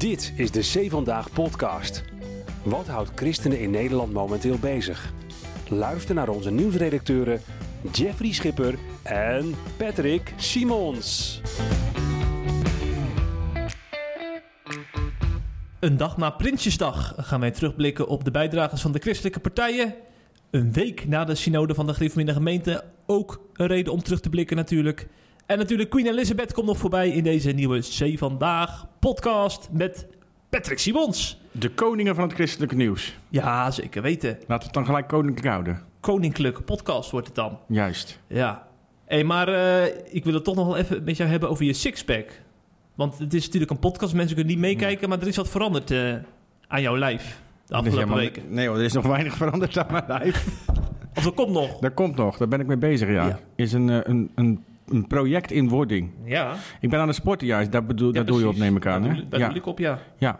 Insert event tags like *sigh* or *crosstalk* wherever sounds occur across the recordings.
Dit is de Zee Vandaag podcast. Wat houdt christenen in Nederland momenteel bezig? Luister naar onze nieuwsredacteuren Jeffrey Schipper en Patrick Simons. Een dag na Prinsjesdag gaan wij terugblikken op de bijdragers van de christelijke partijen. Een week na de synode van de gereformeerde gemeente. Ook een reden om terug te blikken natuurlijk. En natuurlijk Queen Elizabeth komt nog voorbij in deze nieuwe C Vandaag podcast met Patrick Simons. De koningen van het christelijke nieuws. Ja, zeker weten. Laten we het dan gelijk koninklijk houden. Koninklijke podcast wordt het dan. Juist. Ja. Hé, maar eh, ik wil het toch nog wel even met jou hebben over je sixpack. Want het is natuurlijk een podcast, mensen kunnen niet meekijken, maar er is wat veranderd eh, aan jouw lijf de Er afgelopen helemaal- weken. Nee hoor, er is nog weinig veranderd aan mijn lijf. *laughs* Of er komt nog. Dat komt nog, daar ben ik mee bezig, ja. Ja. Is een, eh, een, een, een project in wording. Ja. Ik ben aan het sporten juist, daar, bedoel, Ja, daar doe je op, neem ik aan. Daar Hè? doe- Daar Ja, doe ik op, ja. ja.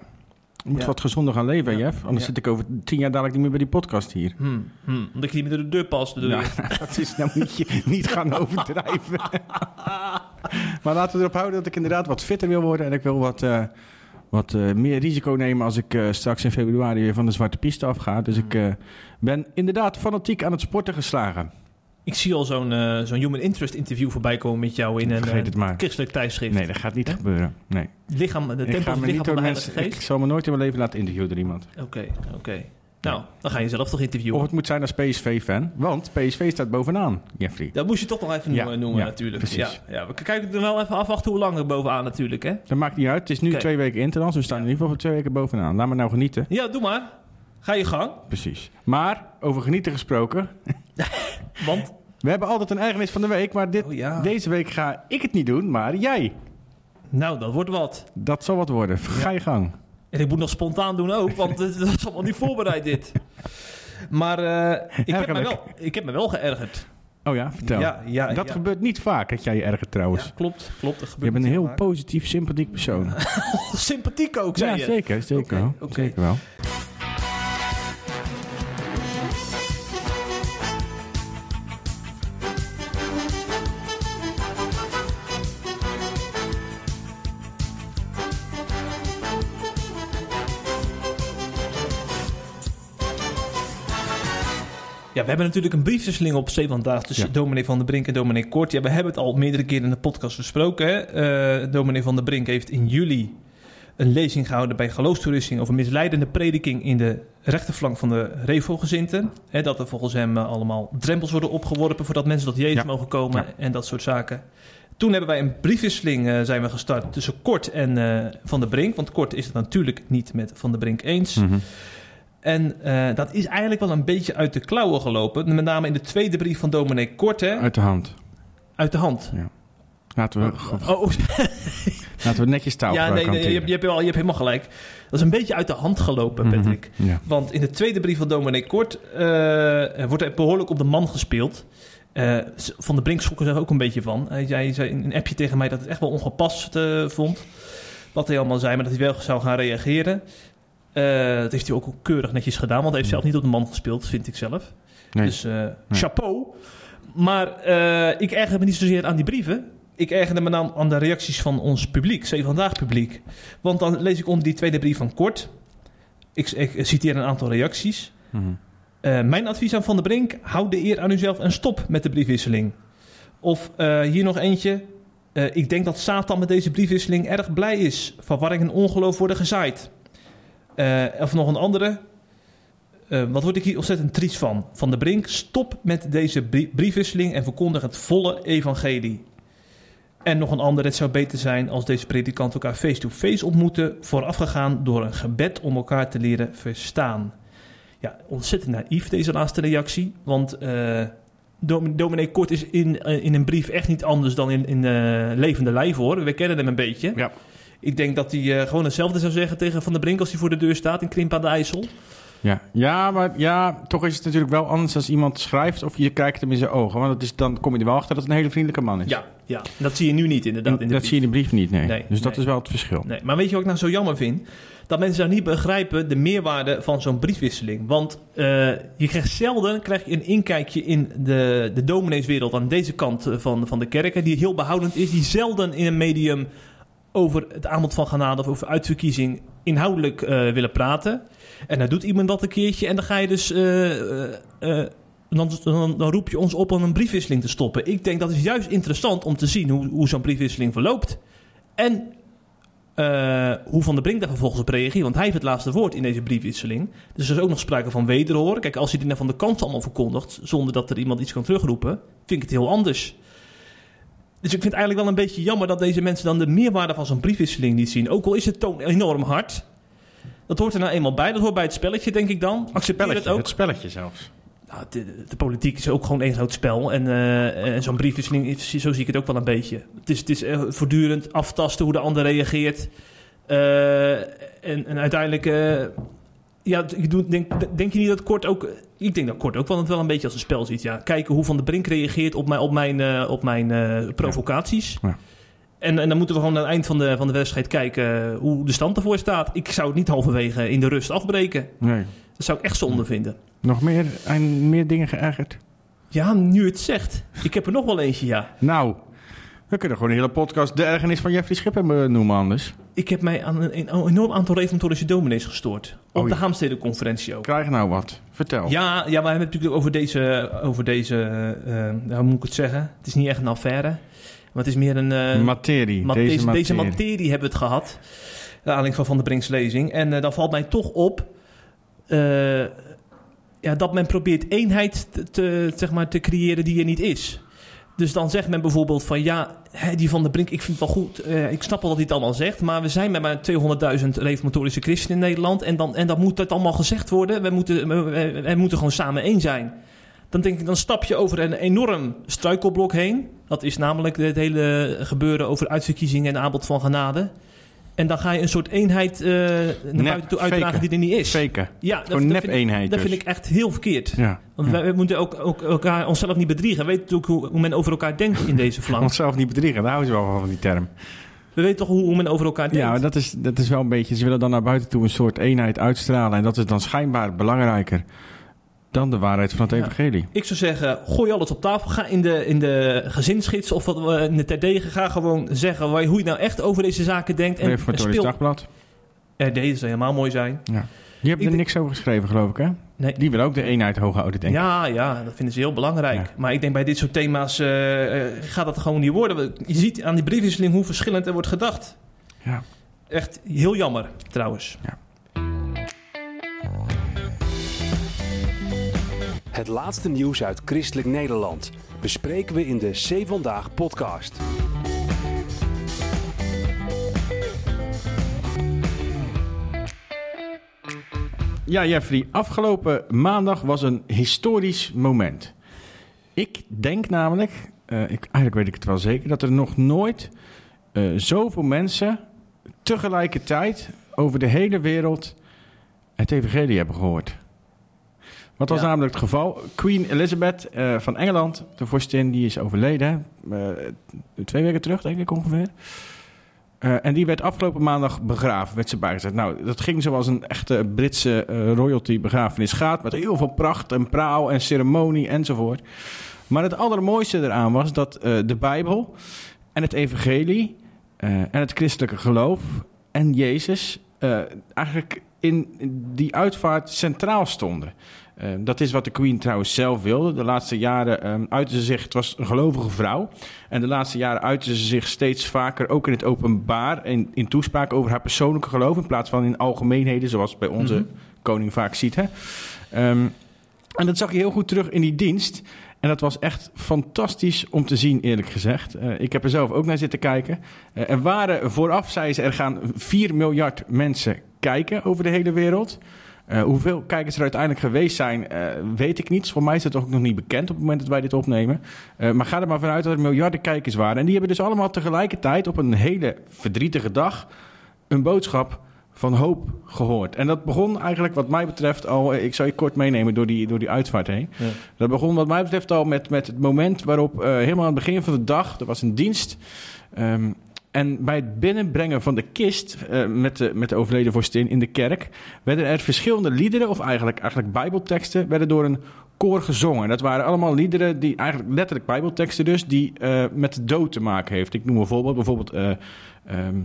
Je moet Ja. wat gezonder gaan leven. Jeff. Anders zit ik over tien jaar dadelijk niet meer bij die podcast hier. Hmm, hmm. Omdat je niet meer door de deur bedoel Ja, je? *laughs* dat is nou moet je niet gaan *laughs* overdrijven. *laughs* maar laten we erop houden dat ik inderdaad wat fitter wil worden. En ik wil wat, eh, wat eh, meer risico nemen als ik eh, straks in februari weer van de zwarte piste afga. Dus ik eh, ben inderdaad fanatiek aan het sporten geslagen. Ik zie al zo'n eh, zo'n human interest interview voorbij komen met jou in een eh, maar. christelijk tijdschrift. Nee, dat gaat niet Hè? gebeuren. Nee. Lichaam, de Ik, tempel ga is me niet lichaam door van de mensen, ik zal me nooit in mijn leven laten interviewen door iemand. Oké, oké. Nou, dan ga je zelf toch interviewen. Of het moet zijn als PSV-fan, want PSV staat bovenaan, Jeffrey. Dat moest je toch nog even Ja, noemen, ja, natuurlijk. precies. Ja, ja, we kijken er wel even afwachten hoe lang er bovenaan natuurlijk, hè? Dat maakt niet uit. Het is nu twee weken interlands. We staan in ieder geval voor twee weken bovenaan. Laat me nou genieten. Ja, doe maar. Ga je gang. Precies. Maar, over genieten gesproken. *laughs* Want, We hebben altijd een ergernis van de week, maar dit, Oh ja. deze week ga ik het niet doen, maar jij. nou, dat wordt wat. Dat zal wat worden. Ga je gang. En ik moet nog spontaan doen ook, want het dat is *laughs* allemaal niet voorbereid dit. Maar eh, ik, heb me wel, ik heb me wel geërgerd. Oh ja, vertel. Ja, ja, dat ja. gebeurt niet vaak, dat jij je ergert trouwens. Ja, klopt, klopt. Dat je gebeurt bent een heel vaak. positief, sympathiek persoon. *laughs* Sympathiek ook, zei ja, je. zeker. Zeker. Zeker wel. Hebben natuurlijk een briefwisseling op zee vandaag tussen Ja. dominee Van der Brink en dominee Kort. Ja, we hebben het al meerdere keren in de podcast besproken. Hè? Eh, dominee Van der Brink heeft in juli een lezing gehouden bij geloofstoerusting over misleidende prediking in de rechterflank van de Revo-gezinten. Dat er volgens hem eh, allemaal drempels worden opgeworpen voordat mensen tot Jezus Ja. mogen komen Ja. en dat soort zaken. Toen hebben wij een briefwisseling eh, zijn we gestart tussen Kort en Van der Brink. Want Kort is het natuurlijk niet met Van der Brink eens. Mhm. En eh, dat is eigenlijk wel een beetje uit de klauwen gelopen. Met name in de tweede brief van dominee Kort? Uit de hand. Uit de hand. Laten we, Oh, oh, *laughs* laten we netjes taal ja, nee, nee, je, hebt- je, hebt wel, je hebt helemaal gelijk. Dat is een beetje uit de hand gelopen, Mhm. Patrick. Ja. Want in de tweede brief van dominee Kort er wordt er behoorlijk op de man gespeeld. Eh, van de Brink er ook een beetje van. Hij zei, zei in een appje tegen mij dat het echt wel ongepast vond. Wat hij allemaal zei, maar dat hij wel zou gaan reageren. Eh, dat heeft hij ook keurig netjes gedaan, want hij heeft zelf niet op de man gespeeld, vind ik zelf. Nee. Dus eh, chapeau. Maar eh, ik ergerde me niet zozeer aan die brieven. Ik ergerde me dan aan de reacties van ons publiek, Zee Vandaag publiek. Want dan lees ik onder die tweede brief van Kort. Ik, ik citeer een aantal reacties. Mhm. Mijn advies aan Van der Brink: houd de eer aan uzelf en stop met de briefwisseling. Of hier nog eentje. Ik denk dat Satan met deze briefwisseling erg blij is. Verwarring en ongeloof worden gezaaid. Eh, of nog een andere. Eh, wat word ik hier ontzettend triest van? Van der Brink, stop met deze brie- briefwisseling en verkondig het volle evangelie. En nog een andere, het zou beter zijn als deze predikanten elkaar face-to-face ontmoeten, voorafgegaan door een gebed om elkaar te leren verstaan. Ja, ontzettend naïef deze laatste reactie, want dom- dominee Kort is in, in een brief echt niet anders dan in, in levende lijf hoor. We kennen hem een beetje. Ja. Ik denk dat hij eh, gewoon hetzelfde zou zeggen tegen Van der Brink als hij voor de deur staat in Krimp aan de IJssel. Ja. ja, maar ja, toch is het natuurlijk wel anders als iemand schrijft of je kijkt hem in zijn ogen. Want dat is, dan kom je er wel achter dat het een hele vriendelijke man is. Ja, ja. dat zie je nu niet inderdaad. In de dat brief. zie je in de brief niet, nee. Nee, dus dat nee. is wel het verschil. Nee, maar weet je wat ik nou zo jammer vind? Dat mensen nou niet begrijpen de meerwaarde van zo'n briefwisseling. Want eh, je krijgt zelden krijg je een inkijkje in de, de domineeswereld aan deze kant eh, van, van de kerken. Die heel behoudend is. Die zelden in een medium over het aanbod van genade of over uitverkiezing inhoudelijk eh, willen praten. En dan doet iemand dat een keertje en dan ga je dus. eh, eh, dan, dan, roep je ons op om een briefwisseling te stoppen. Ik denk dat is juist interessant om te zien hoe, hoe zo'n briefwisseling verloopt. En hoe Van der Brink daar vervolgens op reageert. Want hij heeft het laatste woord in deze briefwisseling. Dus er is ook nog sprake van wederhoor. Kijk, als hij dit nou van de kant allemaal verkondigt... zonder dat er iemand iets kan terugroepen... vind ik het heel anders. Dus ik vind het eigenlijk wel een beetje jammer... dat deze mensen dan de meerwaarde van zo'n briefwisseling niet zien. Ook al is het toon enorm hard... Dat hoort er nou eenmaal bij. Dat hoort bij het spelletje, denk ik dan. Accepteer het ook. het spelletje zelfs. Nou, de, de politiek is ook gewoon één groot spel. En, eh, en zo'n briefwisseling, is- zo zie ik het ook wel een beetje. Het is, het is eh, voortdurend aftasten hoe de ander reageert. Eh, en, en uiteindelijk... ja, denk, denk je niet dat Kort ook... Ik denk dat Kort ook wel, het wel een beetje als een spel ziet. Ja. Kijken hoe Van der Brink reageert op mijn, op mijn, eh, op mijn eh, provocaties. Ja. En, en dan moeten we gewoon aan het eind van de, van de wedstrijd kijken hoe de stand ervoor staat. Ik zou het niet halverwege in de rust afbreken. Nee. Dat zou ik echt zonde vinden. Nog meer, en meer dingen geërgerd? Ja, nu het zegt. Ik heb er nog wel eentje, ja. Nou, we kunnen gewoon een hele podcast de ergernis van Jeffrey Schipper eh, noemen anders. Ik heb mij aan een, een enorm aantal reformatorische dominees gestoord. Op Oh, de ja. Haamstede-conferentie ook. Krijg nou wat. Vertel. Ja, ja, maar we hebben het natuurlijk over deze... Over deze eh, hoe moet ik het zeggen? Het is niet echt een affaire. Maar het is meer een... eh, materie. ma- deze, deze, materie. deze materie hebben we het gehad. De aanleiding van Van der Brinks lezing. En dan valt mij toch op... ja, dat men probeert eenheid te, te, zeg maar, te creëren die er niet is. Dus dan zegt men bijvoorbeeld van ja, die Van der Brink, ik vind het wel goed. eh, ik snap wel dat hij het allemaal zegt. Maar we zijn met maar 200.000 reformatorische christenen in Nederland. En dan, en dan moet dat allemaal gezegd worden. We moeten, we moeten gewoon samen één zijn. Dan denk ik, dan stap je over een enorm struikelblok heen. Dat is namelijk het hele gebeuren over uitverkiezingen en aanbod van genade. En dan ga je een soort eenheid eh, naar Nep, buiten toe uitdragen faken. die er niet is. Faken. Ja, dat, Gewoon dat, vind, nep-eenheid dat dus. vind ik echt heel verkeerd. Ja. Want ja. wij, wij moeten ook, ook elkaar, onszelf niet bedriegen. We weten natuurlijk hoe, hoe men over elkaar denkt in deze *laughs* flank. Onszelf niet bedriegen, daar houden ze wel van, van die term. We weten toch hoe, hoe men over elkaar denkt. Ja, maar dat is, dat is wel een beetje... Ze willen dan naar buiten toe een soort eenheid uitstralen. En dat is dan schijnbaar belangrijker dan de waarheid van het Ja. evangelie. Ik zou zeggen, gooi alles op tafel. Ga in de, in de gezinsgids of wat we in de terdege. Ga gewoon zeggen waar, hoe je nou echt over deze zaken denkt. En, en speel... Dagblad. RD, dat zou helemaal mooi zijn. Ja. Die hebben Ik er niks over geschreven, geloof ik, hè? Nee. Die willen ook de eenheid hoog houden, denk ik. Ja, ja, dat vinden ze heel belangrijk. Ja. Maar ik denk bij dit soort thema's eh, eh, gaat dat gewoon niet worden. Je ziet aan die briefwisseling hoe verschillend er wordt gedacht. Ja. Echt heel jammer, trouwens. Het laatste nieuws uit Christelijk Nederland bespreken we in de C Vandaag podcast. Ja, Jeffrey, afgelopen maandag was een historisch moment. Ik denk namelijk, eh, ik, eigenlijk weet ik het wel zeker, dat er nog nooit eh, zoveel mensen tegelijkertijd over de hele wereld het evangelie hebben gehoord. Wat was Ja. namelijk het geval? Queen Elizabeth eh, van Engeland, de vorstin, die is overleden. eh, twee weken terug, denk ik ongeveer. Eh, en die werd afgelopen maandag begraven, werd ze bijgezet. Nou, dat ging zoals een echte Britse royalty begrafenis gaat. Met heel veel pracht en praal en ceremonie enzovoort. Maar het allermooiste eraan was dat de Bijbel en het evangelie en het christelijke geloof en Jezus eigenlijk in die uitvaart centraal stonden. Eh, dat is wat de Queen trouwens zelf wilde. De laatste jaren eh uitte ze zich, het was een gelovige vrouw. En de laatste jaren uitte ze zich steeds vaker, ook in het openbaar, in, in toespraak over haar persoonlijke geloof. In plaats van in algemeenheden, zoals bij onze Mhm. koning vaak ziet. Hè? Ehm, en dat zag je heel goed terug in die dienst. En dat was echt fantastisch om te zien, eerlijk gezegd. Eh, ik heb er zelf ook naar zitten kijken. Eh, er waren vooraf, zei ze, er gaan 4 miljard mensen kijken over de hele wereld. Eh, hoeveel kijkers er uiteindelijk geweest zijn, weet ik niet. Voor mij is het ook nog niet bekend op het moment dat wij dit opnemen. Maar ga er maar vanuit dat er miljarden kijkers waren. En die hebben dus allemaal tegelijkertijd op een hele verdrietige dag een boodschap van hoop gehoord. En dat begon eigenlijk wat mij betreft al... eh, Ik zal je kort meenemen door die, door die uitvaart heen. Ja. Dat begon wat mij betreft al met, met het moment waarop... eh, helemaal aan het begin van de dag, er was een dienst... ehm, en bij het binnenbrengen van de kist eh, met, de, met de overleden vorstin in de kerk... werden er verschillende liederen, of eigenlijk, eigenlijk bijbelteksten... werden door een koor gezongen. Dat waren allemaal liederen die eigenlijk letterlijk bijbelteksten dus... die eh, met de dood te maken heeft. Ik noem een voorbeeld. Bijvoorbeeld eh, ehm,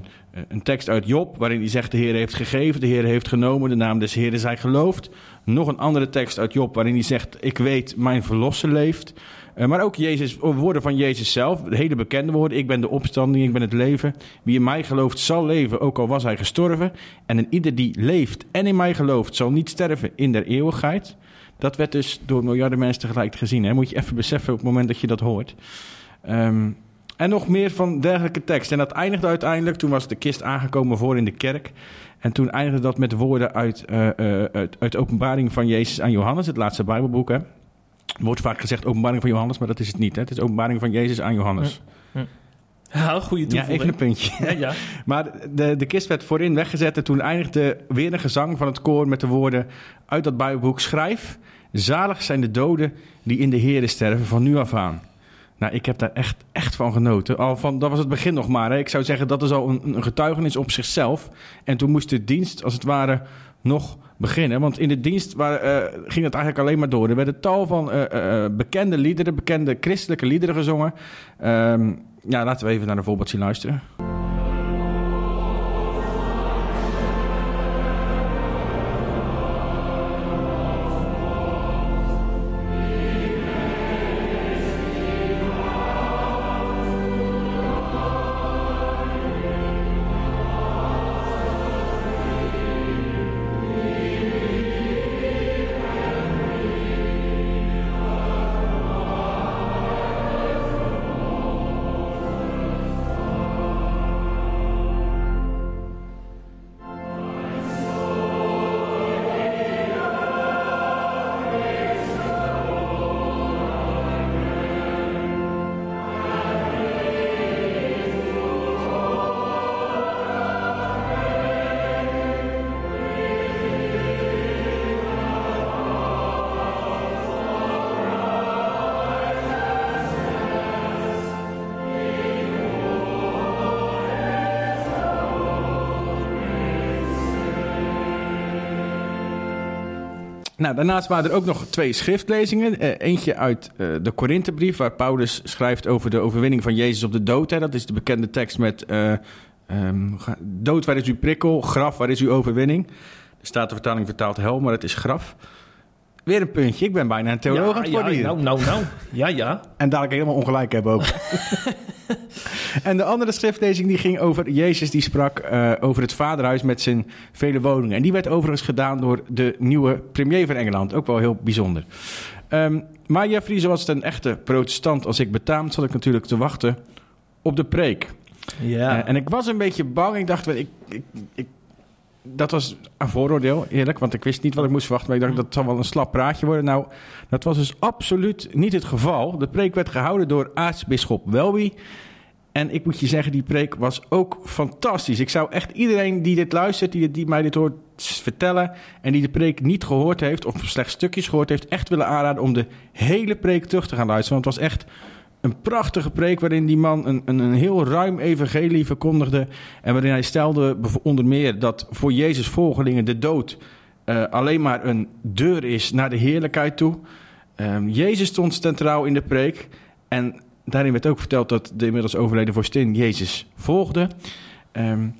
een tekst uit Job... waarin hij zegt de Heer heeft gegeven, de Heer heeft genomen... de naam des Heeren zij geloofd. Nog een andere tekst uit Job waarin hij zegt... ik weet, mijn verlosser leeft... Maar ook Jezus, woorden van Jezus zelf, hele bekende woorden. Ik ben de opstanding, ik ben het leven. Wie in mij gelooft zal leven, ook al was hij gestorven. En een ieder die leeft en in mij gelooft, zal niet sterven in der eeuwigheid. Dat werd dus door miljarden mensen tegelijk gezien. Hè? Moet je even beseffen op het moment dat je dat hoort. Um, en nog meer van dergelijke tekst. En dat eindigde uiteindelijk, toen was de kist aangekomen voor in de kerk. En toen eindigde dat met woorden uit, uh, uh, uit, uit openbaring van Jezus aan Johannes, het laatste Bijbelboek. Hè? Er wordt vaak gezegd openbaring van Johannes, maar dat is het niet. Hè? Het is openbaring van Jezus aan Johannes. Ja, ja. goede toevoeging. Ja, even een puntje. Ja, ja. *laughs* maar de, de kist werd voorin weggezet en toen eindigde weer een gezang van het koor met de woorden uit dat Bijbelboek. Schrijf, zalig zijn de doden die in de Here sterven van nu af aan. Nou, ik heb daar echt, echt van genoten. Al van, dat was het begin nog maar. Hè. Ik zou zeggen, dat is al een, getuigenis op zichzelf. En toen moest de dienst, als het ware, nog beginnen. Want in de dienst uh, ging het eigenlijk alleen maar door. Er werden tal van uh, uh, bekende liederen, bekende christelijke liederen gezongen. Um, ja, laten we even naar een voorbeeldje luisteren. Nou, daarnaast waren er ook nog twee schriftlezingen. Uh, eentje uit uh, de Korinthebrief, waar Paulus schrijft over de overwinning van Jezus op de dood. Dat is de bekende tekst met uh, um, dood, waar is uw prikkel? Graf, waar is uw overwinning? De Statenvertaling vertaalt hel, maar het is graf. Weer een puntje. Ik ben bijna een theoloog ja, aan het worden ja, Nou, nou, nou. Ja, ja. *laughs* En dadelijk helemaal ongelijk hebben ook. *laughs* en de andere schriftlezing die ging over Jezus die sprak uh, over het vaderhuis met zijn vele woningen. En die werd overigens gedaan door de nieuwe premier van Engeland. Ook wel heel bijzonder. Um, maar Jeffrey, zoals het een echte protestant als ik betaamt, zat ik natuurlijk te wachten op de preek. Ja. Uh, en ik was een beetje bang. Ik dacht, ik, ik, ik dat was een vooroordeel, eerlijk. Want ik wist niet wat ik moest verwachten. Maar ik dacht, dat zal wel een slap praatje worden. Nou, dat was dus absoluut niet het geval. De preek werd gehouden door aartsbisschop Welby. En ik moet je zeggen, die preek was ook fantastisch. Ik zou echt iedereen die dit luistert, die, die mij dit hoort vertellen... en die de preek niet gehoord heeft, of slechts stukjes gehoord heeft... echt willen aanraden om de hele preek terug te gaan luisteren. Want het was echt een prachtige preek waarin die man een, een, een, heel ruim evangelie verkondigde. En waarin hij stelde onder meer dat voor Jezus volgelingen de dood uh, alleen maar een deur is naar de heerlijkheid toe. Um, Jezus stond centraal in de preek. En daarin werd ook verteld dat de inmiddels overleden vorstin Jezus volgde. Um,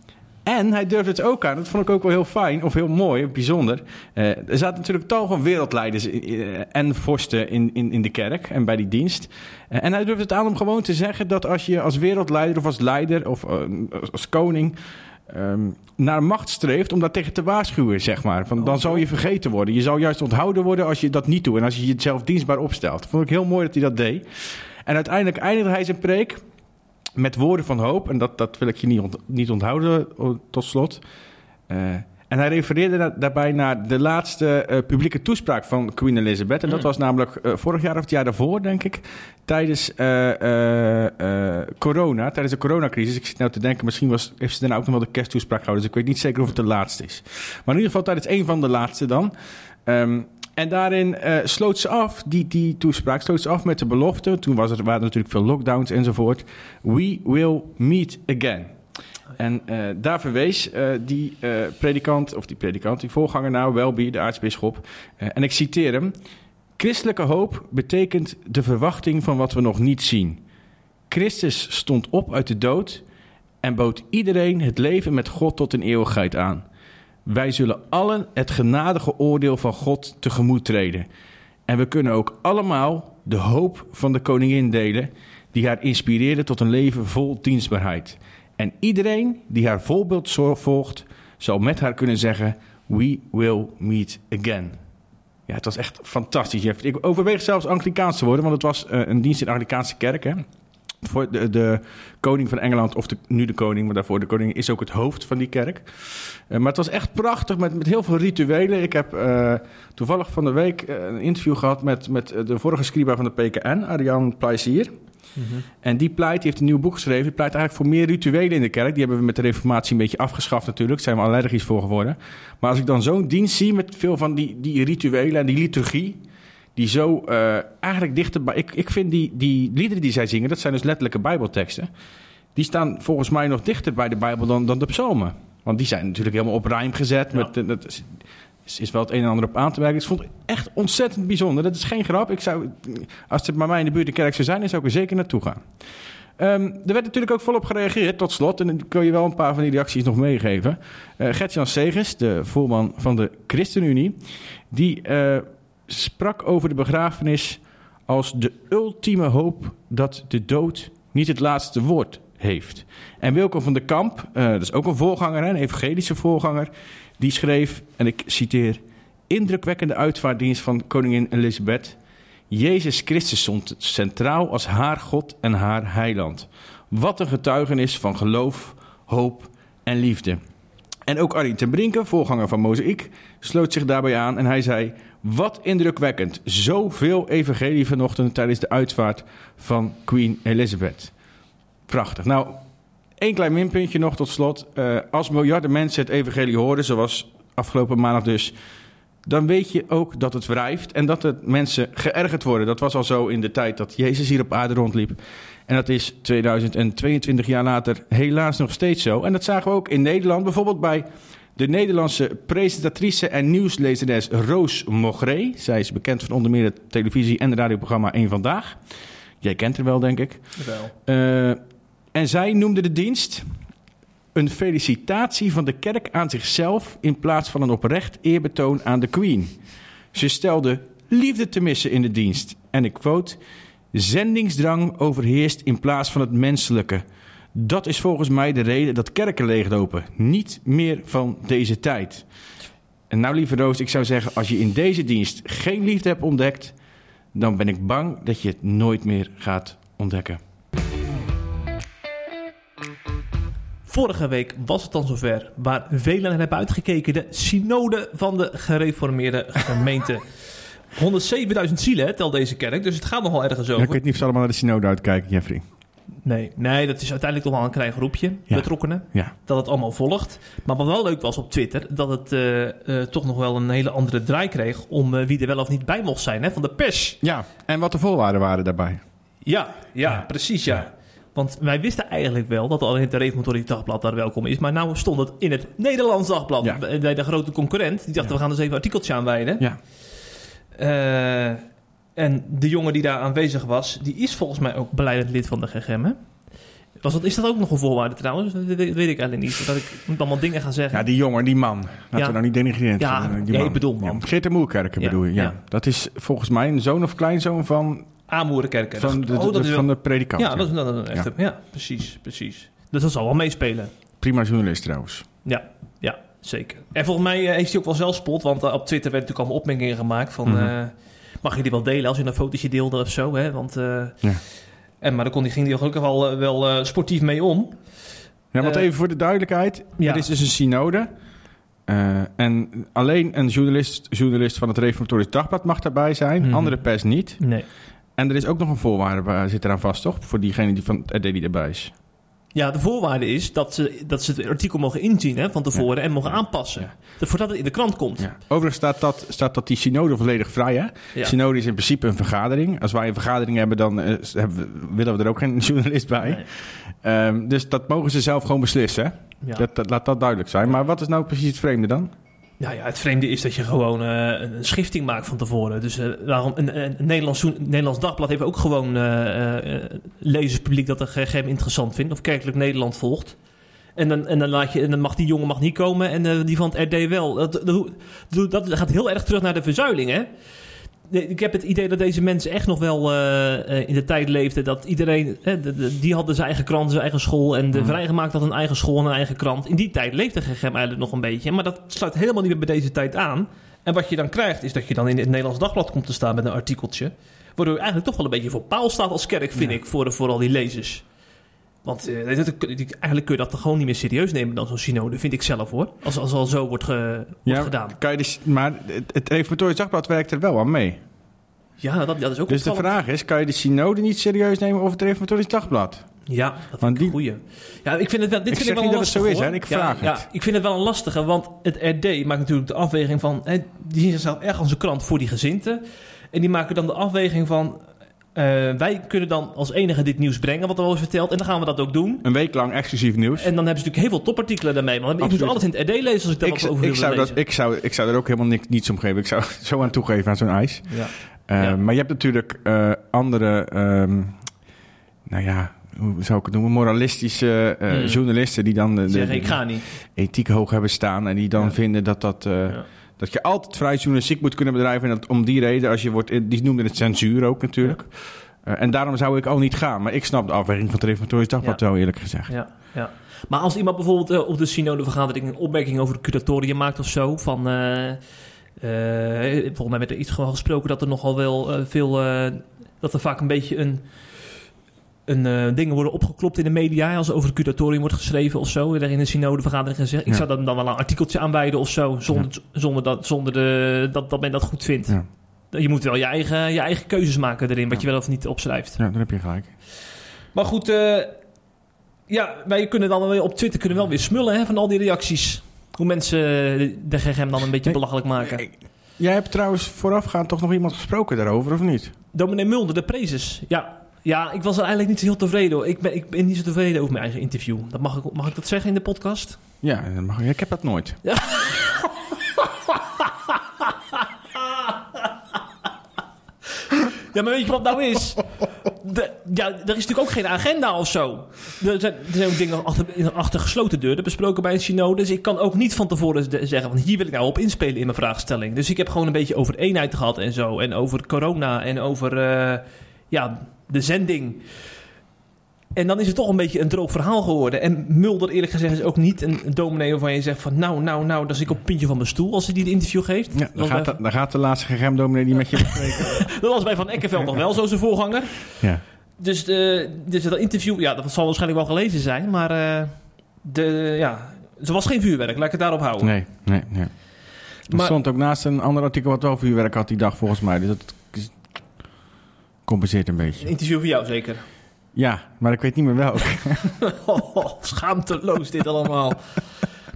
en hij durfde het ook aan. Dat vond ik ook wel heel fijn, of heel mooi, bijzonder. Uh, er zaten natuurlijk tal van wereldleiders uh, en vorsten in, in, in de kerk en bij die dienst. Uh, en hij durfde het aan om gewoon te zeggen dat als je als wereldleider of als leider of als koning um, naar macht streeft om daar tegen te waarschuwen, zeg maar. Van, dan zou je vergeten worden. Je zou juist onthouden worden als je dat niet doet en als je jezelf dienstbaar opstelt. Vond ik heel mooi dat hij dat deed. En uiteindelijk eindigde hij zijn preek met woorden van hoop. En dat, dat wil ik je niet, ont, niet onthouden tot slot. Uh, en hij refereerde na, daarbij naar de laatste uh, publieke toespraak van Queen Elizabeth. En dat was namelijk uh, vorig jaar of het jaar daarvoor, denk ik. Tijdens corona, tijdens de coronacrisis. Ik zit nou te denken, misschien was, heeft ze daarna ook nog wel de kersttoespraak gehouden. Dus ik weet niet zeker of het de laatste is. Maar in ieder geval tijdens een van de laatste dan. Um, en daarin uh, sloot ze af, die, die toespraak, sloot ze af met de belofte. Toen was er, waren natuurlijk veel lockdowns enzovoort. We will meet again. En uh, daar verwees uh, die predikant, of die predikant, die voorganger nou, Welby, de aartsbisschop. en ik citeer hem. Christelijke hoop betekent de verwachting van wat we nog niet zien. Christus stond op uit de dood en bood iedereen het leven met God tot in eeuwigheid aan. Wij zullen allen het genadige oordeel van God tegemoet treden. En we kunnen ook allemaal de hoop van de koningin delen, die haar inspireerde tot een leven vol dienstbaarheid. En iedereen die haar voorbeeld volgt, zal met haar kunnen zeggen: We will meet again. Ja, het was echt fantastisch. Jeff. Ik overweeg zelfs Anglikaans te worden, want het was uh, een dienst in de Anglikaanse kerk. Hè? Voor de, de, koning van Engeland, of de, nu de koning, maar daarvoor de koning, is ook het hoofd van die kerk. Uh, maar het was echt prachtig met, met heel veel rituelen. Ik heb uh, toevallig van de week een interview gehad met, met de vorige scriba van de PKN, Ariane Pleisier. Mm -hmm. En die pleit, die heeft een nieuw boek geschreven. Die pleit eigenlijk voor meer rituelen in de kerk. Die hebben we met de reformatie een beetje afgeschaft natuurlijk. Daar zijn we allergisch voor geworden. Maar als ik dan zo'n dienst zie met veel van die, die rituelen en die liturgie... die zo uh, eigenlijk dichter bij... Ik, ik vind die, die liederen die zij zingen, dat zijn dus letterlijke bijbelteksten... die staan volgens mij nog dichter bij de Bijbel dan, dan de psalmen. Want die zijn natuurlijk helemaal op rijm gezet. Ja. Met, dat, is, is wel het een en ander op aan te werken. Ik vond het echt ontzettend bijzonder. Dat is geen grap. Ik zou, als het bij mij in de buurt de kerk zou zijn, dan zou ik er zeker naartoe gaan. Um, er werd natuurlijk ook volop gereageerd, tot slot. En dan kun je wel een paar van die reacties nog meegeven. Uh, Gert-Jan Segers, de voorman van de ChristenUnie... die uh, sprak over de begrafenis als de ultieme hoop... dat de dood niet het laatste woord heeft. En Wilco van der Kamp, uh, dat is ook een voorganger, een evangelische voorganger... die schreef, en ik citeer... indrukwekkende uitvaarddienst van koningin Elizabeth... Jezus Christus stond centraal als haar God en haar heiland. Wat een getuigenis van geloof, hoop en liefde. En ook Arjen ten Brinke, voorganger van Mozaïek, sloot zich daarbij aan en hij zei... Wat indrukwekkend, zoveel evangelie vanochtend tijdens de uitvaart van Queen Elizabeth. Prachtig. Nou, één klein minpuntje nog tot slot. Uh, als miljarden mensen het evangelie horen, zoals afgelopen maandag dus dan weet je ook dat het wrijft en dat het mensen geërgerd worden. Dat was al zo in de tijd dat Jezus hier op aarde rondliep. En dat is 2022 jaar later helaas nog steeds zo. En dat zagen we ook in Nederland, bijvoorbeeld bij de Nederlandse presentatrice en nieuwslezeres Roos Mogré. Zij is bekend van onder meer het televisie- en radioprogramma Eén Vandaag. Jij kent haar wel, denk ik. Wel. Uh, en zij noemde de dienst een felicitatie van de kerk aan zichzelf in plaats van een oprecht eerbetoon aan de Queen. Ze stelde liefde te missen in de dienst. En ik quote: Zendingsdrang overheerst in plaats van het menselijke. Dat is volgens mij de reden dat kerken leeglopen. Niet meer van deze tijd. En nou, lieve Roos, ik zou zeggen: als je in deze dienst geen liefde hebt ontdekt, dan ben ik bang dat je het nooit meer gaat ontdekken. Vorige week was het dan zover waar velen hebben uitgekeken. De synode van de gereformeerde gemeente. *laughs* 107.000 zielen telt deze kerk, dus het gaat nogal ergens over. Ja, ik weet niet of ze allemaal naar de synode uitkijken, Jeffrey. Nee, nee, dat is uiteindelijk toch wel een klein groepje Ja. betrokkenen. Ja. Dat het allemaal volgt. Maar wat wel leuk was op Twitter, dat het eh, eh, toch nog wel een hele andere draai kreeg om eh, wie er wel of niet bij mocht zijn hè, van de pers. ja, en wat de voorwaarden waren daarbij. Ja, ja, precies ja. Want wij wisten eigenlijk wel dat al in het Reformatorie Dagblad daar welkom is. Maar nou stond het in het Nederlands Dagblad. Bij de grote concurrent. Die dachten, we gaan dus even een artikeltje aanwijden. Ja. En de jongen die daar aanwezig was, die is volgens mij ook beleidend lid van de GGM. Hè? Was dat, is dat ook nog een voorwaarde trouwens? Dat weet, ik eigenlijk niet. Dat ik moet allemaal dingen gaan zeggen. Ja, die jongen, die man. Laten Ja. we nou niet denigreren. Ja, Die ja, man. ik bedoel man. Ja, Geert de Moerkerken bedoel je, ja. Dat is volgens mij een zoon of kleinzoon van, Aanmoerenkerken. van, de, oh, dat wel- van de predikant. Ja, dat is, dat is een echte. Ja. precies, precies. Dus dat zal wel meespelen. Prima journalist trouwens. Ja, ja, zeker. En volgens mij eh, heeft hij ook wel zelfspot, want eh, op Twitter werden natuurlijk allemaal opmerkingen gemaakt van... Mhm. eh, mag je die wel delen als je een fotootje deelde of zo, hè? Want, eh, Ja. en, maar daar kon, die- ging hij gelukkig wel, eh, wel eh, sportief mee om. Ja, want even voor de duidelijkheid. ja. Er is dus een synode. En alleen een journalist, journalist van het Reformatorisch Dagblad mag daarbij zijn. Mhm. Andere pers niet. Nee. En er is ook nog een voorwaarde, waar zit eraan vast, toch? Voor diegene die van het RD die erbij is. Ja, de voorwaarde is dat ze, dat ze het artikel mogen inzien hè, van tevoren en mogen aanpassen. Ja. Voordat het in de krant komt. Ja. Overigens staat dat, staat dat die synode volledig vrij, hè? Synode is in principe een vergadering. Als wij een vergadering hebben, dan eh, hebben we- willen we er ook geen *laughs* journalist bij. Nee. Ehm, dus dat mogen ze zelf gewoon beslissen. hè? Dat, dat, laat dat duidelijk zijn. Maar wat is nou precies het vreemde dan? Nou ja, het vreemde is dat je gewoon eh, een schifting maakt van tevoren. Dus eh, waarom een, een Nederlands, dagblad heeft ook gewoon eh, eh, lezerspubliek dat een gegeven moment interessant vindt. Of kerkelijk Nederland volgt. En dan, en dan, laat je, en dan mag die jongen mag niet komen en die van het RD wel. Dat- dat gaat heel erg terug naar de verzuiling, hè? Ik heb het idee dat deze mensen echt nog wel eh, eh, in de tijd leefden dat iedereen, hè, de- de- die hadden zijn eigen krant, zijn eigen school en de Mhm. vrijgemaakt had een eigen school en een eigen krant. In die tijd leefde GGM eigenlijk nog een beetje, maar dat sluit helemaal niet meer bij deze tijd aan. En wat je dan krijgt is dat je dan in het Nederlands Dagblad komt te staan met een artikeltje, waardoor je eigenlijk toch wel een beetje voor paal staat als kerk, vind Ja. ik, voor, voor al die lezers. Want eh, dat- eigenlijk kun je dat toch gewoon niet meer serieus nemen dan zo'n synode, vind ik zelf hoor. Als, als al zo wordt, ge- wordt gedaan. Kan je dus, maar het, het Reformatorisch Dagblad werkt er wel aan mee. Ja, dat, dat is ook Dus de vraag is, kan je de synode niet serieus nemen of het Reformatorisch Dagblad? Ja, dat vind ik die- goeie. Ja, ik vind het wel, dit Ik vind zeg ik wel niet een dat het zo is, hè. Ik ja, vraag ja, het. ik vind het wel een lastige, want het RD maakt natuurlijk de afweging van... Hè, die zien zichzelf erg als een krant voor die gezinten. En die maken dan de afweging van... eh, wij kunnen dan als enige dit nieuws brengen, wat er al is verteld. En dan gaan we dat ook doen. Een week lang exclusief nieuws. En dan hebben ze natuurlijk heel veel topartikelen daarmee. Want ik moet Absoluut. alles in het RD lezen als ik daar ik, wat over ik, wil zou dat, lezen. ik, zou, ik zou er ook helemaal niks, niets om geven. Ik zou zo aan toegeven aan zo'n ijs. Ja. Eh, Ja. Maar je hebt natuurlijk eh, andere, ehm, nou ja, hoe zou ik het noemen, moralistische eh, Hmm. journalisten die dan de, zeggen, ik ga niet. ethiek hoog hebben staan en die dan Ja. vinden dat dat... eh, Ja. Dat je altijd vrij journalistiek moet kunnen bedrijven. En dat om die reden, als je wordt, die noemden het censuur ook natuurlijk. Eh, en daarom zou ik ook niet gaan. Maar ik snap de afweging van het Reformatorisch Dagblad wel eerlijk gezegd. Ja, ja. Maar als iemand bijvoorbeeld eh, op de synodevergadering een opmerking over het curatorium maakt of zo, van... eh, eh, volgens mij werd er iets gewoon gesproken dat er nogal wel eh, veel... eh, dat er vaak een beetje een... Een, eh, dingen worden opgeklopt in de media als er over het curatorium wordt geschreven of zo. Er in een synodevergadering gezegd. Ik zou dan, dan wel een artikeltje aanwijden of zo. Zonder, zonder, dat, zonder de, dat, dat men dat goed vindt. Je moet wel je eigen, je eigen keuzes maken erin, wat je wel of niet opschrijft. Ja, daar heb je gelijk. Maar goed, eh, ja, wij kunnen dan wel weer op Twitter kunnen we wel weer smullen hè, van al die reacties. Hoe mensen eh, de GGM dan een beetje belachelijk maken. Jij hebt trouwens voorafgaand toch nog iemand gesproken daarover, of niet? Dominee Mulder, de prezes. Ja. Ja, ik was er eigenlijk niet zo heel tevreden. hoor. Ik ben, ik ben niet zo tevreden over mijn eigen interview. Dat mag, ik, mag ik dat zeggen in de podcast? Ja, dat mag- ik heb dat nooit. *laughs* Ja, maar weet je wat nou is? De, ja, er is natuurlijk ook geen agenda of zo. Er zijn, er zijn ook dingen achter, achter gesloten deuren besproken bij een synode. Dus ik kan ook niet van tevoren de- zeggen van hier wil ik nou op inspelen in mijn vraagstelling. Dus ik heb gewoon een beetje over eenheid gehad en zo. En over corona en over eh, ja, de zending. En dan is het toch een beetje een droog verhaal geworden. En Mulder eerlijk gezegd is ook niet een dominee waarvan je zegt van nou, nou, nou, dan zit ik op het puntje van mijn stoel als hij die interview geeft. Ja, was gaat bij- de, dan gaat de laatste gegemdominee die met je bespreken. *laughs* dat was bij Van Eckenveld nog wel zo zijn voorganger. ja. Dus, de, dus dat interview, ja, dat zal waarschijnlijk wel gelezen zijn, maar eh, de, ja, er was geen vuurwerk, laat ik het daarop houden. Nee, nee, nee. Er Maar- stond ook naast een ander artikel wat wel vuurwerk had die dag volgens mij. Dus dat compenseert een Een beetje. interview voor jou zeker. Ja, maar ik weet niet meer welk. *laughs* Oh, schaamteloos dit allemaal.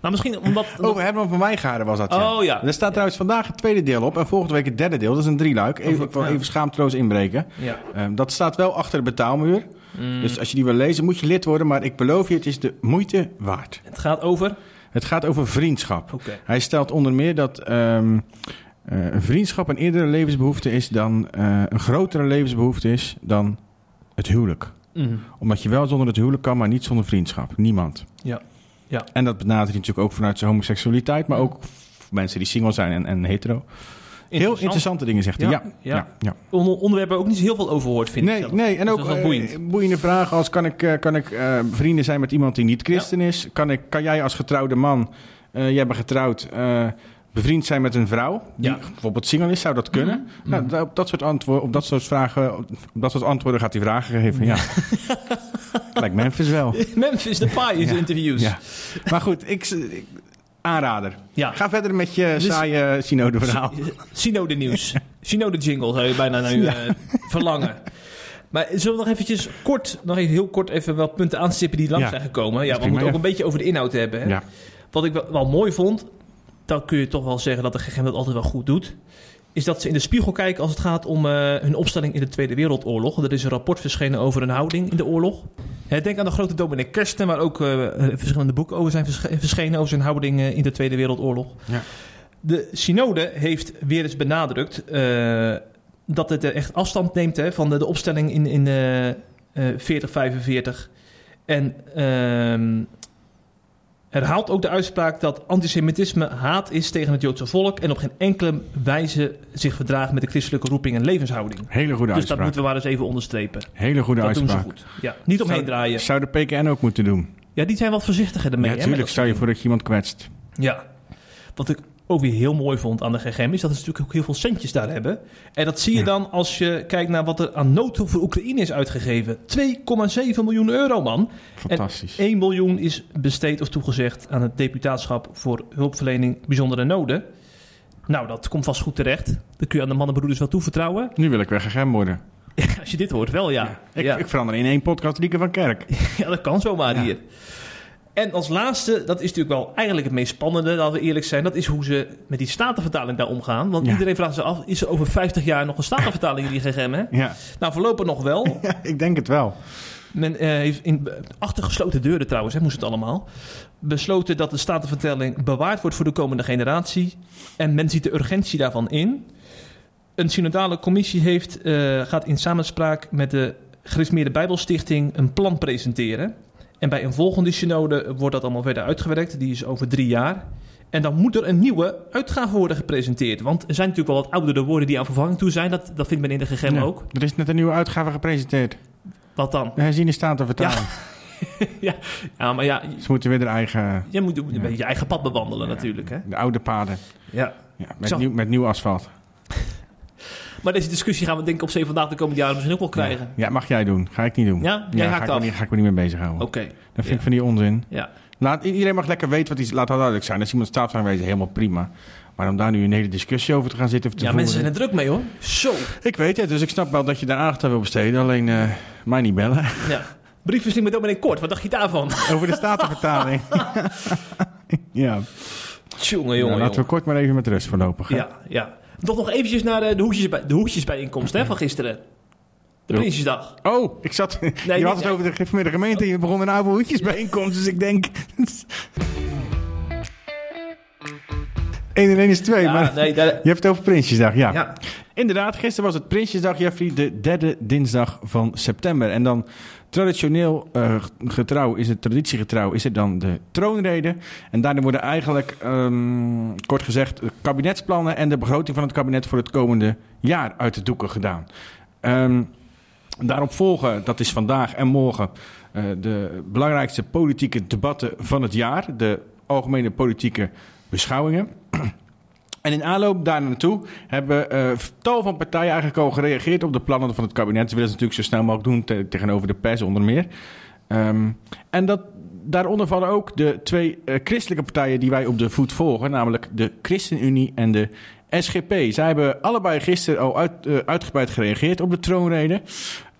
nou, misschien omdat... Oh, Herman van Wijngaren was dat, ja. Oh, ja. Er staat trouwens vandaag het tweede deel op en volgende week het derde deel. Dat is een drieluik. Even, Over- ik wil even schaamteloos inbreken. Ja. Ehm, dat staat wel achter de betaalmuur. Mm. Dus als je die wil lezen, moet je lid worden. Maar ik beloof je, het is de moeite waard. Het gaat over... Het gaat over vriendschap. Hij stelt onder meer dat ehm, eh, een vriendschap een eerdere levensbehoefte is dan eh, een grotere levensbehoefte is dan het huwelijk. Mm. Omdat je wel zonder het huwelijk kan, maar niet zonder vriendschap. Niemand. Ja. Ja. En dat benadert natuurlijk ook vanuit zijn homoseksualiteit, maar ook voor mensen die single zijn en, en hetero. Heel interessante dingen zegt hij. Ja, Ja, ja. ja. ja, Onder, onderwerpen ook niet heel veel over hoort, vind ik Nee, zelf. nee, en Dus ook eh, boeiend. boeiende vragen als kan ik, eh, kan ik eh, vrienden zijn met iemand die niet christen is? Kan, ik, kan jij als getrouwde man, eh, jij bent getrouwd, eh, bevriend zijn met een vrouw die Ja. bijvoorbeeld single is? Zou dat kunnen? Mhm. Nou, da- op dat soort antwoorden, op dat soort vragen, op dat soort antwoorden gaat hij vragen geven. Ja. *laughs* Lijkt Memphis wel. Memphis de Pie in zijn Ja. interviews. Ja. Maar goed, ik, ik- aanrader. Ja. Ga verder met je Dus- saaie synode verhaal. Synode nieuws. *laughs* Synode jingle zou je bijna naar u Ja. eh, verlangen. Maar zullen we nog eventjes kort, nog even heel kort even wat punten aanstippen die langs zijn gekomen? Ja, we moeten ook een beetje over de inhoud hebben. Hè? Ja. Wat ik wel, wel mooi vond, dan kun je toch wel zeggen dat de GGM dat altijd wel goed doet. Is dat ze in de spiegel kijken als het gaat om eh, hun opstelling in de Tweede Wereldoorlog. Er is een rapport verschenen over hun houding in de oorlog. Hè, denk aan de grote dominee Kersten, waar ook eh, verschillende boeken over zijn versche- verschenen over zijn houding eh, in de Tweede Wereldoorlog. Ja. De synode heeft weer eens benadrukt eh, dat het er echt afstand neemt hè, van de, de opstelling in, in eh, eh, 4045. En ehm, herhaalt ook de uitspraak dat antisemitisme haat is tegen het Joodse volk en op geen enkele wijze zich verdraagt met de christelijke roeping en levenshouding. Hele goede Dus dat uitspraak. moeten we maar eens even onderstrepen. Hele goede dat doen ze uitspraak. goed. Ja, niet omheen Zou- draaien. Zou de PKN ook moeten doen? Ja, die zijn wat voorzichtiger ermee. ja, natuurlijk. dat Stel je voor dat je iemand kwetst. Ja. Wat ik ook weer heel mooi vond aan de GGM is dat ze natuurlijk ook heel veel centjes daar hebben. En dat zie je Ja. dan als je kijkt naar wat er aan noodhulp voor Oekraïne is uitgegeven. 2,7 miljoen euro, man. Fantastisch. 1 miljoen is besteed of toegezegd aan het deputaatschap voor hulpverlening bijzondere noden. Nou, dat komt vast goed terecht. Dat kun je aan de mannenbroeders wel toevertrouwen. Nu wil ik weer gegem worden. *laughs* Als je dit hoort, wel ja. Ik, ja. ik verander in één podcast Lieke van Kerk. *laughs* Ja, dat kan zomaar hier. En als laatste, dat is natuurlijk wel eigenlijk het meest spannende, laten we eerlijk zijn, dat is hoe ze met die statenvertaling daar omgaan. Want Ja. iedereen vraagt zich af, is er over 50 jaar nog een statenvertaling in die GGM? Hè? Ja. Nou, voorlopig nog wel. *laughs* ja, ik denk het wel. Men eh, heeft in, achter gesloten deuren trouwens, hè, moest het allemaal, besloten dat de statenvertelling bewaard wordt voor de komende generatie. En men ziet de urgentie daarvan in. Een synodale commissie heeft, eh, gaat in samenspraak met de Gereformeerde Bijbelstichting een plan presenteren. En bij een volgende synode wordt dat allemaal verder uitgewerkt. Die is over drie jaar. En dan moet er een nieuwe uitgave worden gepresenteerd. Want er zijn natuurlijk wel wat oudere woorden die aan vervanging toe zijn. Dat, dat vindt men in de GGM Ja. ook. Er is net een nieuwe uitgave gepresenteerd. Wat dan? De herziene statenvertaling. *laughs* Ja, maar ja, Ze moeten weer de eigen, Je moet een Ja. beetje je eigen pad bewandelen natuurlijk. Hè? de oude paden. Ja. Ja, met, nieuw, met nieuw asfalt. Maar deze discussie gaan we denk ik op zee vandaag de komende jaren misschien ook wel krijgen. Ja. Ja, mag jij doen. Ga ik niet doen. Ja? Jij ga, haakt ik af. niet, ga ik me niet mee bezighouden. Oké. Dat vind ik van die onzin. Ja. Laat, iedereen mag lekker weten wat hij... Laat dat duidelijk zijn. Als iemand staat van wezen, helemaal prima. Maar om daar nu een hele discussie over te gaan zitten... Of te ja, voeren- mensen zijn er druk mee hoor. Zo. Ik weet het, dus ik snap wel dat je daar aandacht aan wil besteden. Alleen eh, mij niet bellen. Ja. Briefwisseling met dominee Kort, wat dacht je daarvan? *laughs* Over de statenvertaling. *laughs* ja. Jongen, Nou, jongen, laten we kort maar even met rust voorlopig. hè? Ja, ja. Toch nog eventjes naar de, de, hoedjes, bij, de hoedjesbijeenkomst hè, van gisteren. De. Prinsjesdag. Oh, ik zat... je niet- had het over de gemeente... en je begon een oude hoedjesbijeenkomst. Dus ik denk... 1 en 1 is 2, Ja, maar... nee, Je hebt het over Prinsjesdag, ja. ja. Inderdaad, gisteren was het Prinsjesdag, Jeffrey, de derde dinsdag van september. En dan traditioneel eh, getrouw, is het traditiegetrouw, is het dan de troonrede. En daarin worden eigenlijk, ehm, kort gezegd, de kabinetsplannen en de begroting van het kabinet voor het komende jaar uit de doeken gedaan. Ehm, daarop volgen, dat is vandaag en morgen, eh, de belangrijkste politieke debatten van het jaar. De algemene politieke beschouwingen. En in aanloop daar naartoe hebben eh, tal van partijen eigenlijk al gereageerd op de plannen van het kabinet. Ze willen ze natuurlijk zo snel mogelijk doen te- tegenover de pers onder meer. Ehm, en dat, daaronder vallen ook de twee eh, christelijke partijen die wij op de voet volgen, namelijk de ChristenUnie en de SGP. Zij hebben allebei gisteren al eh, uitgebreid gereageerd op de troonrede.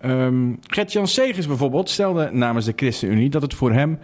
Ehm Gert-Jan Segers bijvoorbeeld stelde namens de ChristenUnie dat het voor hem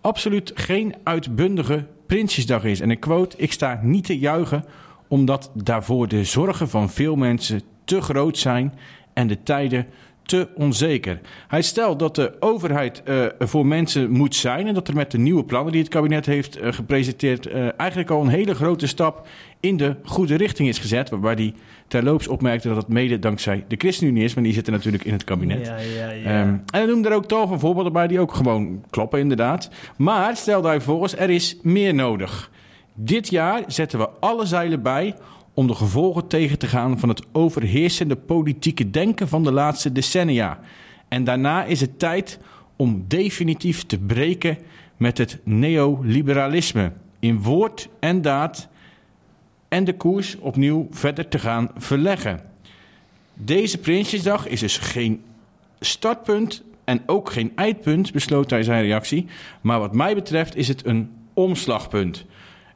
absoluut geen uitbundige Prinsjesdag is. En ik quote, ik sta niet te juichen omdat daarvoor de zorgen van veel mensen te groot zijn en de tijden te onzeker. Hij stelt dat de overheid eh, voor mensen moet zijn en dat er met de nieuwe plannen die het kabinet heeft eh, gepresenteerd eh, eigenlijk al een hele grote stap in de goede richting is gezet. Waarbij hij terloops opmerkte dat het mede dankzij de ChristenUnie is, want die zitten natuurlijk in het kabinet. Ja, ja, ja. Ehm, en hij noemde er ook tal van voorbeelden bij die ook gewoon kloppen, inderdaad. Maar stelde hij volgens, er is meer nodig. Dit jaar zetten we alle zeilen bij om de gevolgen tegen te gaan van het overheersende politieke denken van de laatste decennia. En daarna is het tijd om definitief te breken met het neoliberalisme. In woord en daad en de koers opnieuw verder te gaan verleggen. Deze Prinsjesdag is dus geen startpunt en ook geen eindpunt, besloot hij zijn reactie. Maar wat mij betreft is het een omslagpunt.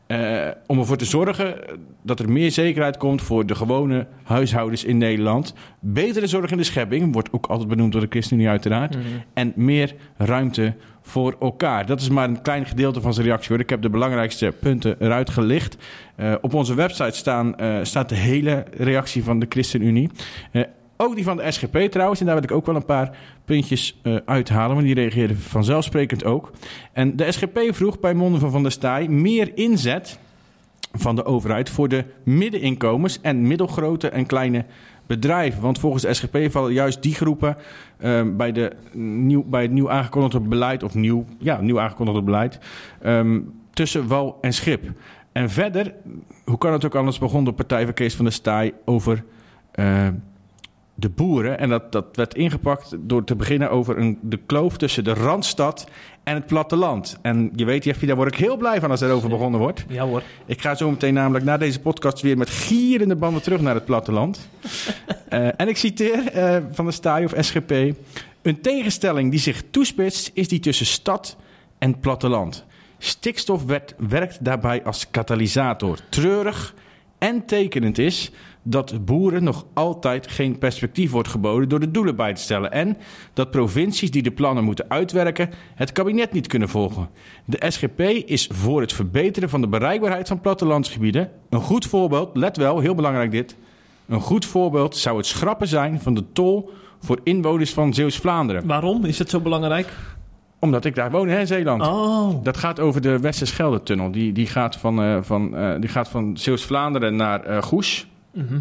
Eh, om ervoor te zorgen dat er meer zekerheid komt voor de gewone huishoudens in Nederland. Betere zorg in de schepping, wordt ook altijd benoemd door de ChristenUnie uiteraard. Mhm. En meer ruimte voor elkaar. Dat is maar een klein gedeelte van zijn reactie hoor. Ik heb de belangrijkste punten eruit gelicht. Eh, op onze website staan, eh, staat de hele reactie van de ChristenUnie. Ook die van de SGP trouwens. En daar wil ik ook wel een paar puntjes eh, uithalen. Want die reageerden vanzelfsprekend ook. En de SGP vroeg bij monden van Van der Staaij meer inzet van de overheid voor de middeninkomens en middelgrote en kleine bedrijven. Want volgens de SGP vallen juist die groepen ehm, bij, de nieuw, bij het nieuw aangekondigde beleid, of nieuw, ja, nieuw aangekondigde beleid, ehm, tussen wal en schip. En verder, hoe kan het ook anders, begon de partij van Kees van der Staaij over eh, de boeren. En dat, dat werd ingepakt door te beginnen over een, de kloof tussen de Randstad en het platteland. En je weet, Jeffy, daar word ik heel blij van als er over begonnen wordt. Ja hoor. Ik ga zo meteen namelijk na deze podcast weer met gierende banden terug naar het platteland. *laughs* Eh, en ik citeer eh, van de Staaij of SGP. Een tegenstelling die zich toespitst is die tussen stad en platteland. Stikstof werd, werkt daarbij als katalysator. Treurig en tekenend is dat boeren nog altijd geen perspectief wordt geboden door de doelen bij te stellen. En dat provincies die de plannen moeten uitwerken het kabinet niet kunnen volgen. De SGP is voor het verbeteren van de bereikbaarheid van plattelandsgebieden. Een goed voorbeeld, let wel, heel belangrijk dit. Een goed voorbeeld zou het schrappen zijn van de tol voor inwoners van Zeeuws-Vlaanderen. Waarom is het zo belangrijk? Omdat ik daar woon, hè, in Zeeland. Oh. Dat gaat over de Westerschelde-tunnel. Die, die gaat van, eh, van, eh, die gaat van Zeeuws-Vlaanderen naar eh, Goes. Mhm.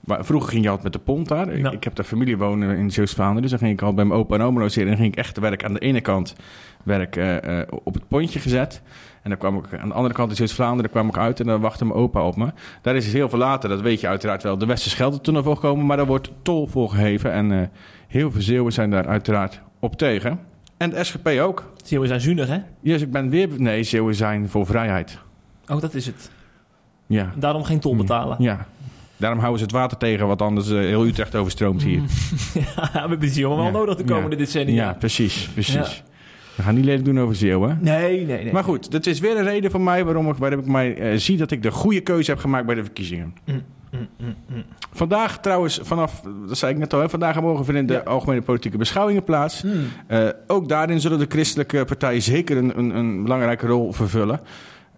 Maar vroeger ging je altijd met de pont daar. Ik, Ja. ik heb daar familie wonen in Zeeuws-Vlaanderen. Dus dan ging ik al bij mijn opa en oma logeren. En dan ging ik echt werk aan de ene kant werk, eh, eh, op het pontje gezet. En dan kwam ik aan de andere kant in Zeeuws-Vlaanderen kwam ik uit en dan wachtte mijn opa op me. Daar is dus heel veel later, dat weet je uiteraard wel, de Westerschelde-tunnel voor gekomen. Maar daar wordt tol voor geheven. En eh, heel veel Zeeuwen zijn daar uiteraard op tegen. En de SGP ook. We zijn zuinig hè? Yes, ik ben weer... Nee, Zeeuwen zijn voor vrijheid. Oh, dat is het. Ja. Daarom geen tol betalen. Ja. Daarom houden ze het water tegen, wat anders eh, heel Utrecht overstroomt hier. *laughs* Ja, we hebben jongen wel nodig de komende decennia. Ja, precies, precies. We gaan niet lelijk doen over Zeeuwen. Nee, nee, nee. Maar goed, dat is weer een reden voor mij waarom ik, waarom ik mij eh, zie dat ik de goede keuze heb gemaakt bij de verkiezingen. Mm, mm, mm, mm. Vandaag trouwens, vanaf, dat zei ik net al, hè, vandaag en morgen vinden de Ja. algemene politieke beschouwingen plaats. Eh, ook daarin zullen de christelijke partijen zeker een, een, een belangrijke rol vervullen.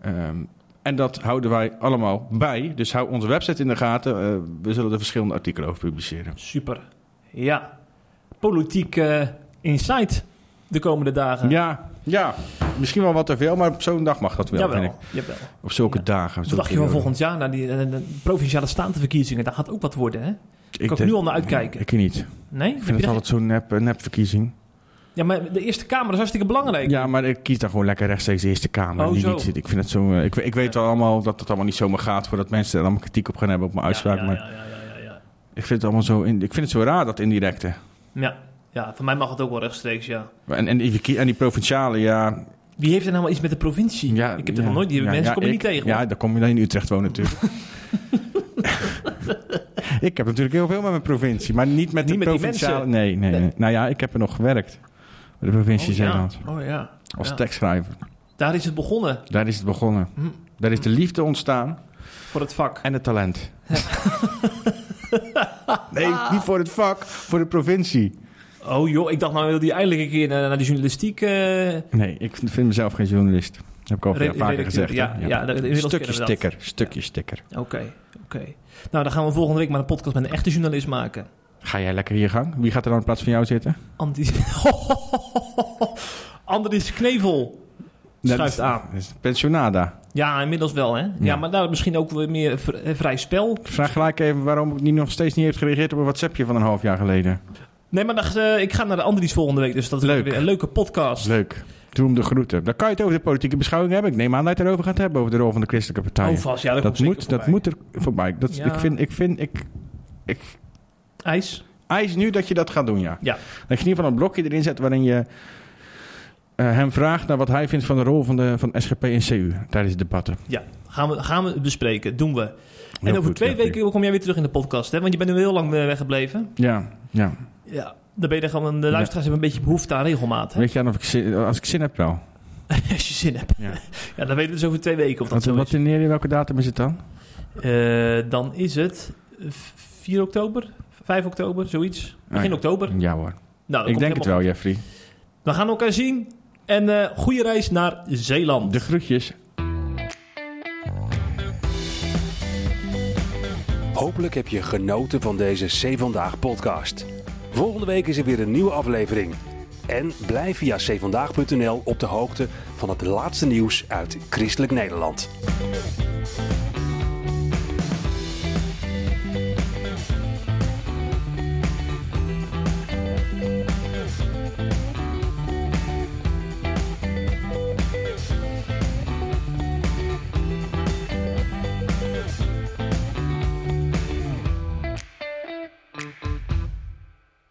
Ehm, en dat houden wij allemaal bij. Dus hou onze website in de gaten. Eh, we zullen er verschillende artikelen over publiceren. Super. Ja. Politiek eh, insight de komende dagen. Ja, ja, misschien wel wat te veel, maar op zo'n dag mag dat wel, vind ik. Jawel, jawel. Op zulke Ja. dagen. Wat zulke dacht je van volgend jaar, naar die eh, de provinciale statenverkiezingen? Daar gaat ook wat worden, hè? Ik kan ik nu al naar uitkijken. Ik niet. Nee? Ik vind het altijd zo'n nep, nepverkiezing. Ja, maar de Eerste Kamer is hartstikke belangrijk. Ja, maar ik kies dan gewoon lekker rechtstreeks de Eerste Kamer. Oh, Die niet, ik vind het zo. eh, ik, ik weet wel allemaal dat het allemaal niet zomaar gaat voordat mensen er allemaal kritiek op gaan hebben op mijn uitspraak. Ja, ja, Maar ja, ja, ja, ja. ik vind het allemaal zo. in- ik vind het zo raar dat indirecte. Ja. ja, voor mij mag het ook wel rechtstreeks, ja. En, en, die, en die provinciale, ja. Wie heeft er nou wel iets met de provincie? ja ik heb ja, er nog nooit... Die ja, mensen ja, kom je ik- niet tegen. Ja, dan kom je dan in Utrecht wonen natuurlijk. *laughs* ik heb natuurlijk heel veel met mijn provincie, maar niet met Niet de met die provinciale. nee, Nee. nee. Nou ja, ik heb er nog gewerkt. De provincie oh, ja. Zeeland. Oh ja. Als Ja. tekstschrijver. Daar is het begonnen. Daar is het begonnen. Hm. Daar is de liefde ontstaan Voor het vak. en het talent. *laughs* nee, niet voor het vak, voor de provincie. Oh joh, ik dacht nou wil die eindelijk een keer naar, de journalistiek... eh, Nee, ik vind mezelf geen journalist. Dat heb ik al vaker redacteur, gezegd. ja, ja, inmiddels Stukje sticker, stukje sticker. Oké, oké. Nou, dan gaan we volgende week maar een podcast met een echte journalist maken. Ga jij lekker hier gang? Wie gaat er dan in plaats van jou zitten? Andries... *laughs* Andries Knevel schuift aan. Pensionada. Ja, inmiddels wel, hè? Ja, Ja. maar nou, misschien ook weer meer vrij spel. Ik vraag gelijk even waarom ik niet nog steeds niet heeft gereageerd op een WhatsAppje van een half jaar geleden. Nee, maar dacht, eh, ik ga naar de Andries volgende week, dus dat is Leuk. weer een leuke podcast. Leuk. Doe hem de groeten. Dan kan je het over de politieke beschouwing hebben. Ik neem aan dat je het erover gaat hebben, over de rol van de christelijke partijen. Oh, vast. Ja, dat, moet, dat moet er voorbij. Dat, Ja. Ik vind, ik vind, ik, ik IJs? eis nu dat je dat gaat doen, ja. Ja. Dat je in ieder geval een blokje erin zet waarin je eh, hem vraagt naar wat hij vindt van de rol van de van SGP en CU tijdens de debatten. Ja, gaan we, gaan we bespreken. Doen we. en over goed, twee weken kom jij weer terug in de podcast, hè? Want je bent nu heel lang weggebleven. Ja, ja. Ja. Dan ben je gewoon, de luisteraars hebben een beetje behoefte aan regelmaat, hè? Weet je aan of ik zin, als ik zin heb wel. *laughs* Als je zin hebt. Ja. *laughs* Ja, dan weten we dus over twee weken of dat Wat, zo wat is. wanneer je welke datum is het dan? Eh, dan is het eh, 4 oktober, 5 oktober, zoiets. Begin oktober. Nou, Ja hoor. dat ik denk het wel, Jeffrey. We gaan elkaar zien. En eh goede reis naar Zeeland. De groetjes. Hopelijk heb je genoten van deze C Vandaag podcast. Volgende week is er weer een nieuwe aflevering. En blijf via cvandaag.nl op de hoogte van het laatste nieuws uit Christelijk Nederland.